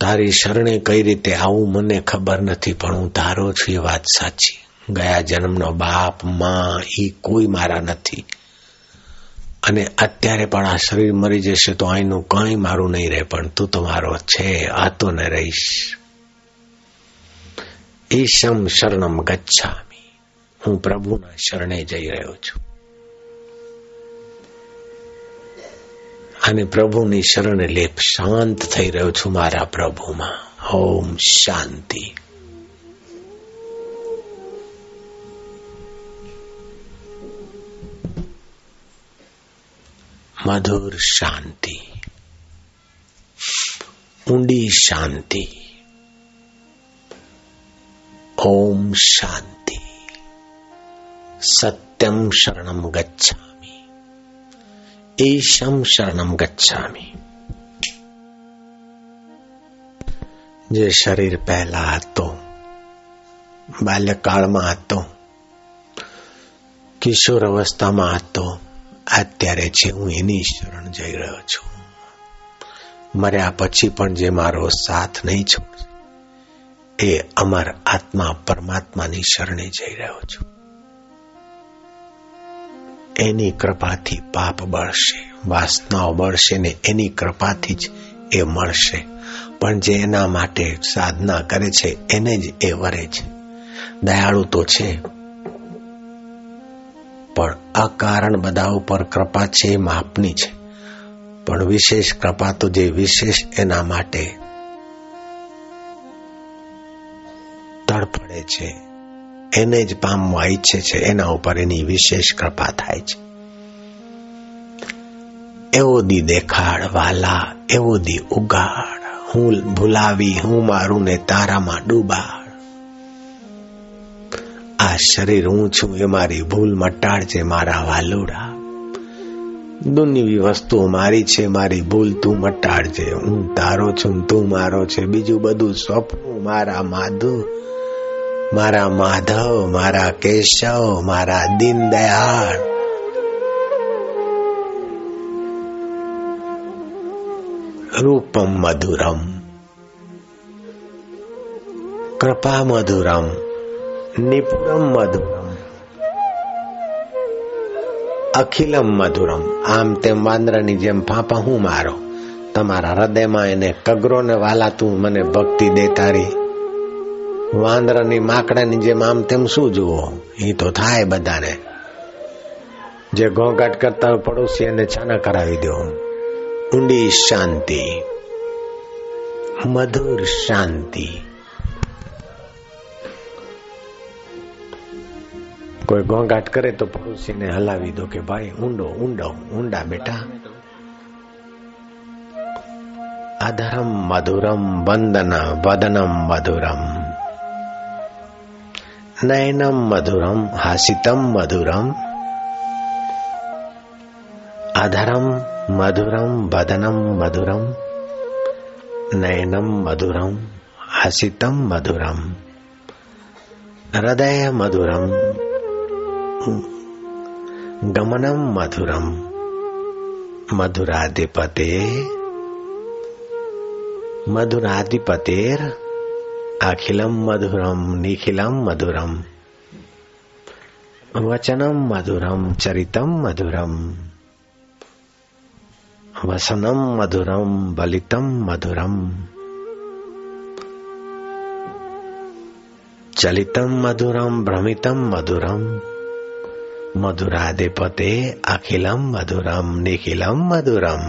તારી શરણે કઈ રીતે આવું મને ખબર નથી, પણ હું તારો છું એ વાત સાચી. ગયા જન્મનો બાપ, માં એ કોઈ મારા નથી. અને અત્યારે પણ આ શરીર મરી જશે તો અહીંનું કઈ મારું નહીં રહે, પણ તું તો મારો છે, આ તો ને રહીશ. ઈશમ શરણમ ગચ્છામી. હું પ્રભુના શરણે જઈ રહ્યો છું. અને પ્રભુની શરણે લેપ શાંત થઈ રહ્યો છું મારા પ્રભુમાં. ઓમ શાંતિ. મધુર શાંતિ. ઊંડી શાંતિ. ઓમ શાંતિ. સત્યમ શરણમ ગચ્છામી ઈશમ શરણમ ગચ્છામી જે શરીર પહેલા હતો બાલ્યકાળમાં હતો કિશોર અવસ્થામાં હતો અત્યારે છે હું એની શરણ જઈ રહ્યો છું મર્યા પછી પણ જે મારો સાથ નહીં છોડશે એ અમર આત્મા પરમાત્માની શરણે જઈ રહ્યો છું એની કૃપાથી પાપ બળશે, વાસનાઓ બળશે ને એની કૃપાથી જ એ મળશે. પણ જે એના માટે સાધના કરે છે, એને જ એ વરે છે. દયાળુ તો છે. પણ આ કારણ બધા ઉપર કૃપા છે એ માપની છે. પણ વિશેષ કૃપા તો જે વિશેષ એના માટે તડફડે છે. એને જ પામવા ઈચ્છે છે, એના ઉપર એની વિશેષ કૃપા થાય છે. એવો દી દેખાડ વાલા, એવો દી ઉગાડ. હું ભૂલાવી, હું મારું ને તારામાં ડૂબાડ. આ શરીર હું છું, એ મારી ભૂલ મટાડજે મારા વાલુડા. દુનિયાવી વસ્તુઓ મારી છે, મારી ભૂલ તું મટાડજે. હું તારો છું, તું મારો છે. બીજું બધું સ્વપ્ન મારા માધુ મારા માધવ, મારા કેશવ, મારા દીનદયાળ. રૂપમ મધુરમ. કૃપા મધુરમ. નિપુરમ મધુરમ. અખિલમ મધુરમ. આમ તેમ વાંદરાની જેમ ફાંપા હું મારો. તમારા હૃદયમાં એને કગરો ને વાલા તું મને ભક્તિ દે તારી વાંદરાની માકડાની જેમ આમ તેમ શું જુઓ? એ તો થાય બધાને. જે ઘોંઘાટ કરતા પડોશી એને છાના કરાવી દો. ઊંડી શાંતિ. મધુર શાંતિ. કોઈ ઘોંઘાટ કરે તો પડોશીને હલાવી દો કે ભાઈ ઊંડો ઊંડો, ઊંડા બેટા. અધરમ મધુરમ વંદન, વદનમ મધુરમ. નયનમ મધુરમ હાસિતમ મધુરમ અધરમ મધુરમ વદનમ મધુરમ નયનમ મધુરમ હાસિતમ મધુરમ હૃદય મધુરમ ગમનમ મધુરમ મધુરાધિપતે મધુરાધિપતેર અખિલમ મધુરમ નિખિલમ મધુરમ વચનમ મધુરમ ચરિતમ મધુરમ વસનમ મધુરમ બલિતમ મધુરમ ચલિતમ મધુરમ ભ્રમિતમ મધુરમ મધુરાધિપતે અખિલમ મધુરમ નિખિલમ મધુરમ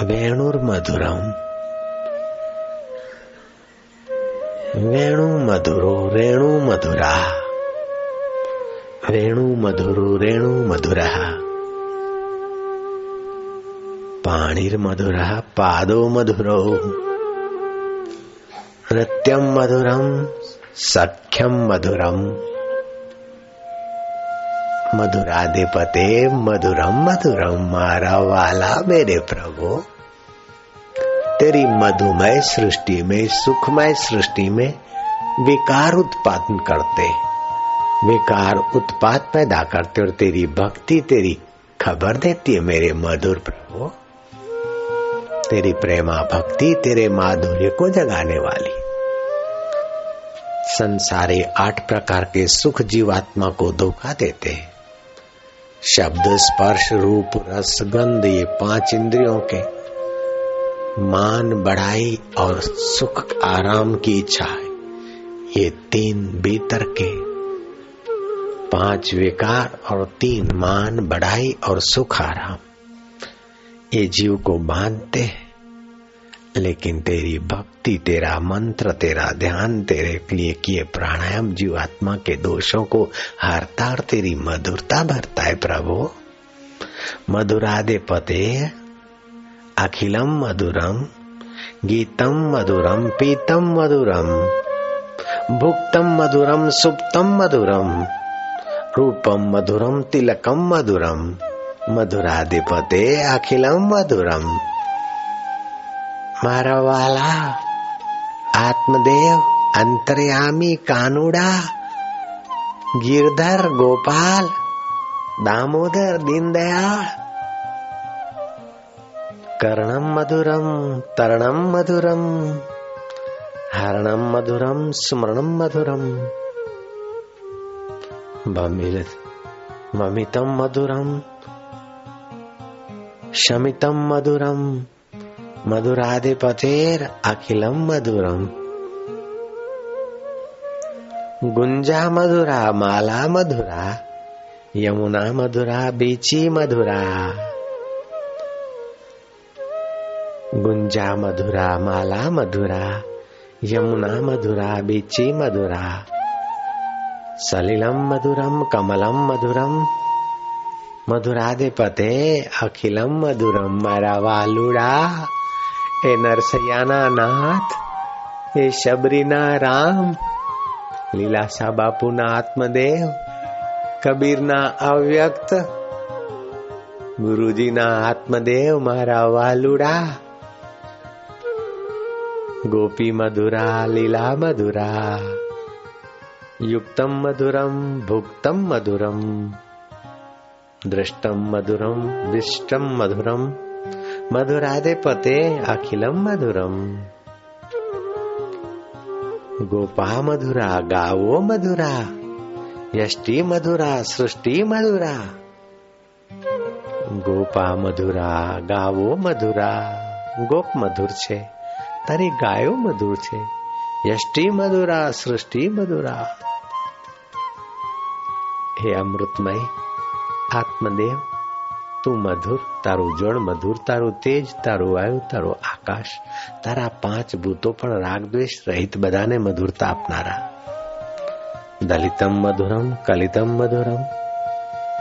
વેણુર્મધુરમ વેણુ મધુરો, રેણુ મધુરા. વેણુ મધુરો, રેણુ મધુરા. પાણીર મધુરા, પાદો મધુરો. નૃત્યમ મધુરમ, સખ્યમ મધુરમ. મધુરાધિપતે મધુરમ મધુરમ. મારા વાલા મેરે પ્રભુ. तेरी मधुमय सृष्टि में, सुखमय सृष्टि में विकार उत्पादन करते विकार उत्पाद पैदा करते और तेरी भक्ति, तेरी खबर देती है मेरे मधुर प्रभु। तेरी प्रेमा भक्ति तेरे माधुर्य को जगाने वाली। संसारे आठ प्रकार के सुख जीवात्मा को धोखा देते हैं। शब्द, स्पर्श, रूप, रस, गंध, ये पाँच इंद्रियों के मान बढ़ाई और सुख आराम की इच्छा है। ये तीन भीतर के पाँच विकार और तीन मान बढ़ाई और सुख आराम। ये जीव को बांधते हैं। लेकिन तेरी भक्ति, तेरा मंत्र, तेरा ध्यान, तेरे लिए किए प्राणायाम जीव आत्मा के दोषों को हारता और तेरी मधुरता भरता है प्रभु। मधुरादे पते અખિલમ મધુરમ ગીતમ મધુરમ પીતમ મધુરમ ભુક્તમ મધુરમ સુપ્તમ મધુરમ રૂપમ મધુરમ તિલકમ મધુરમ મધુરાધિપતે અખિલમ મધુરમ મારા વાલા આત્મદેવ અંતર્યામી કાનુડા ગિરધર ગોપાલ દામોદર દીનદયાળ કર્ણમ મધુરમ તરણમ મધુરમ હરણમ મધુરમ સ્મરણમ મધુરમ મમિતમ મધુરમ શમિતમ મધુરમ મધુરાધિપતેર અખિલમ મધુરમ ગુંજા મધુરા માલા મધુરા યમુના મધુરા બીચી મધુરા ગુંજા મધુરા માલા મધુરા યમુના મધુરા બીચી મધુરા સલિલમ મધુરમ કમલમ મધુરમ મધુરાધિપતે અખિલમ મધુરમ મારા વાલુડા એ નરસૈયાના નાથ એ શબરીના રામ લીલાસા બાપુના આત્મદેવ કબીરના અવ્યક્ત ગુરુજીના આત્મદેવ મારા વાલુડા ગોપી મધુરા લીલા મધુરા યુક્તમ મધુરમ ભુક્તમ મધુરમ દ્રષ્ટમ મધુરમ વિષ્ટમ મધુરમ મધુરાદે પતે અખિલમ મધુરમ ગોપા મધુરા ગાવો મધુરા યષ્ટિ મધુરા સૃષ્ટિ મધુરા ગોપા મધુરા ગાવો મધુરા ગોપ મધુર છે તારી ગાયો મધુર છે. યષ્ટિ મધુરા, સૃષ્ટિ મધુરા. હે અમૃતમય, આત્મદેવ, તું મધુર, તારું જળ મધુર, તારું તેજ, તારું વાયુ, તારું આકાશ, તારા પાંચ ભૂતો પણ રાગ દ્વેષ રહિત બધાને મધુરતા આપનારા. દલિતમ મધુરમ, કલિતમ મધુરમ,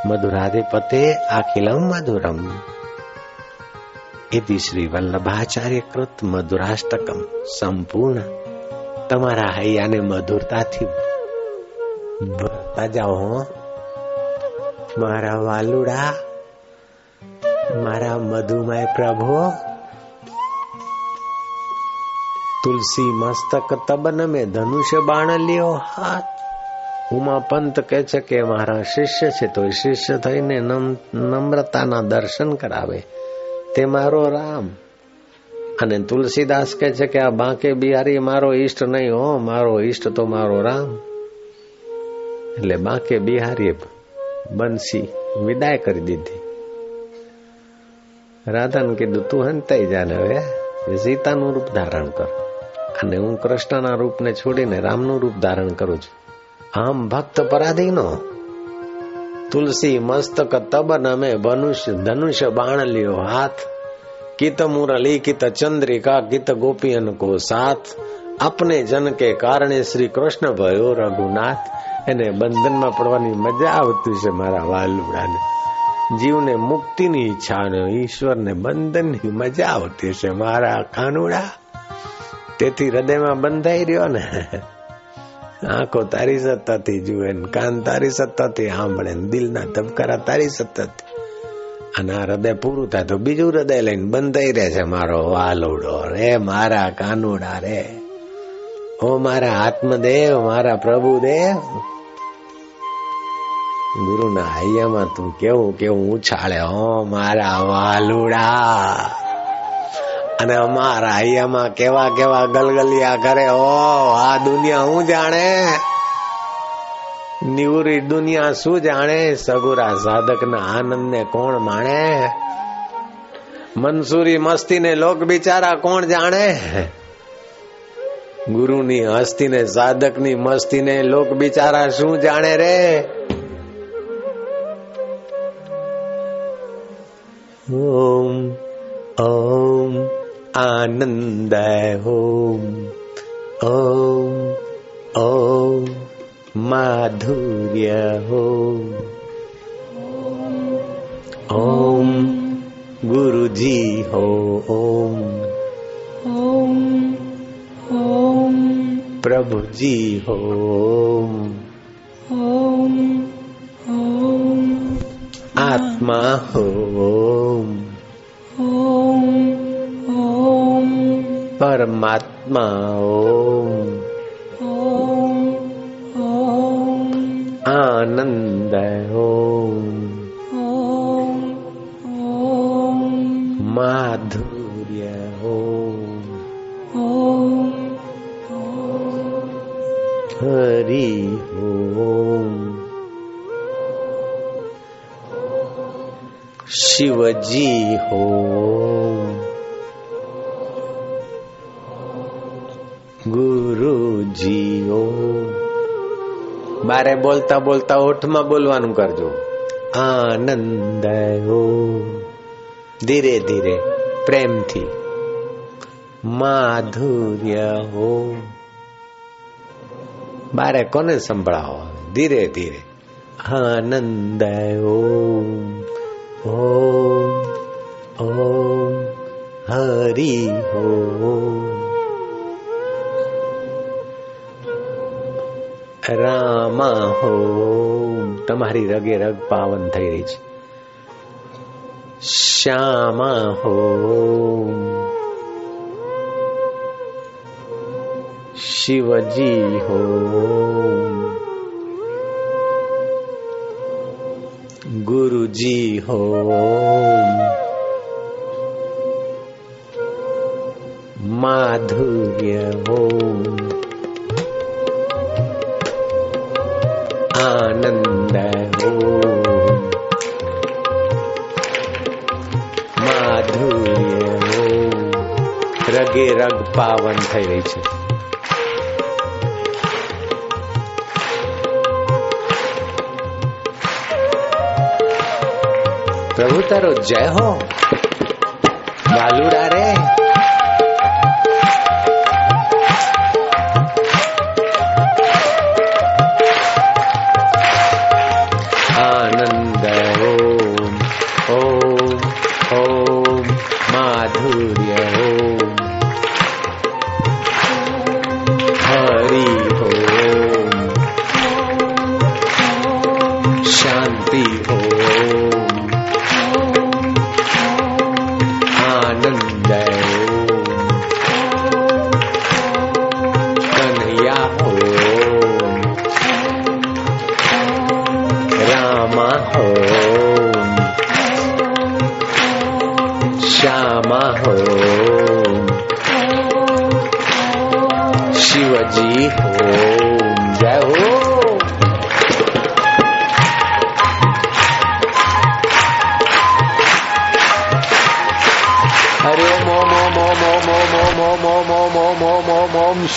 મધુરાધિપતે, અખિલમ મધુરમ. ઇતિ શ્રી વલ્લભાચાર્ય કૃત મધુરાષ્ટકમ સંપૂર્ણ તમારા હૈયાને મધુરતાથી ભરતા જાઓ મારા વાલુડા મારા મધુમય પ્રભુ તુલસી મસ્તક તબન મેં ધનુષ્ય બાણ લ્યો હાથ ઉમા પંત કહે છે કે મારા શિષ્ય છે તો શિષ્ય થઈને નમ્રતાના દર્શન કરાવે તે મારો રામ. અને તુલસીદાસ કે છે કે આ બાંકે બિહારી, મારો ઈષ્ટ નહીં હો, મારો ઈષ્ટ તો મારો રામ. એટલે બાંકે બિહારી બંસી વિદાય કરી દીધી. રાધાને કીધું, તું હંતાઈ જાને હવે સીતાનું રૂપ ધારણ કર. અને હું કૃષ્ણના રૂપને છોડીને રામનું રૂપ ધારણ કરું છું. આમ ભક્ત પરાધીનો તુલસી મસ્તક તબન અમે ધનુષ ધનુષ્ય બાણ લ્યો હાથ. કિત મુરલી, કિત ચંદ્રિકા, કિત ગોપીયન કો સાથ. આપને જન કે કારણે શ્રી કૃષ્ણ ભયો રઘુનાથ. એને બંધનમાં પડવાની મજા આવતી છે મારા વાલુડાને. જીવને મુક્તિની ઈચ્છા ઈશ્વરને બંધનની મજા આવતી છે મારા ખાનુડા. તેથી હૃદયમાં બંધાઈ રહ્યો ને. આંખો તારી સત્તાથી જુએ કાન તારી સત્તાથી સાંભળે દિલના ધબકારા તારી સત્તાથી. અને આ હૃદય પૂરું થાય તો બીજું હૃદય લઈને બંધાઈ રહે છે મારો વાલુડો રે, મારા કાનુડા રે. ઓ મારા આત્મદેવ, મારા પ્રભુદેવ. ગુરુના હૈયામાં તું કેવું કેવું ઉછાળે? હો મારા વાલુડા. અને અમારા અહીંયામાં કેવા કેવા ગલગલિયા કરે. ઓ, આ દુનિયા હું જાણે? નિવરી દુનિયા શું જાણે? સગુરા સાધકના આનંદને કોણ માણે? મનસુરી મસ્તી ને લોક બિચારા કોણ જાણે? ગુરુની હસ્તી ને મસ્તીને લોક બિચારા શું જાણે રે? ઓમ ઓમ आनन्द ॐ ॐ ॐ माधुर्य ॐ ॐ गुरुजी हो ॐ ॐ ॐ प्रभुजी हो ॐ ॐ आत्मा हो ॐ પરમાત્મા ઓમ આનંદ ઓમ માધુર્ય ઓમ હરિ ઓમ શિવજી ઓમ ગુરુજી ઓમ બારે બોલતા બોલતા ઓઠમાં બોલવાનું કરજો આનંદ ઓમ ધીરે ધીરે પ્રેમથી માધુર્ય ઓમ બારે કોને સંભળાવો ધીરે ધીરે આનંદ ઓમ ઓમ ઓમ હરિ ઓમ રામા હોમ તમારી રગે રગ પાવન થઈ રહી છે. શ્યામા હોમ શિવજી હોમ ગુરુજી હોમ માધુર્ય હોમ રગે રગ પાવન થઈ રહી છે. પ્રભુ તારો જય હો. ગાલુડા રે. આનંદ ઓમ ઓમ ઓમ માધુર્ય રામા ઓમ શ્યામા ઓમ શિવજી ઓમ જય હો હરે ઓમ ઓમ ઓમ ઓમ ઓમ ઓમ ઓમ ઓમ ઓમ ઓમ ઓમ ઓમ ઓમ ઓમ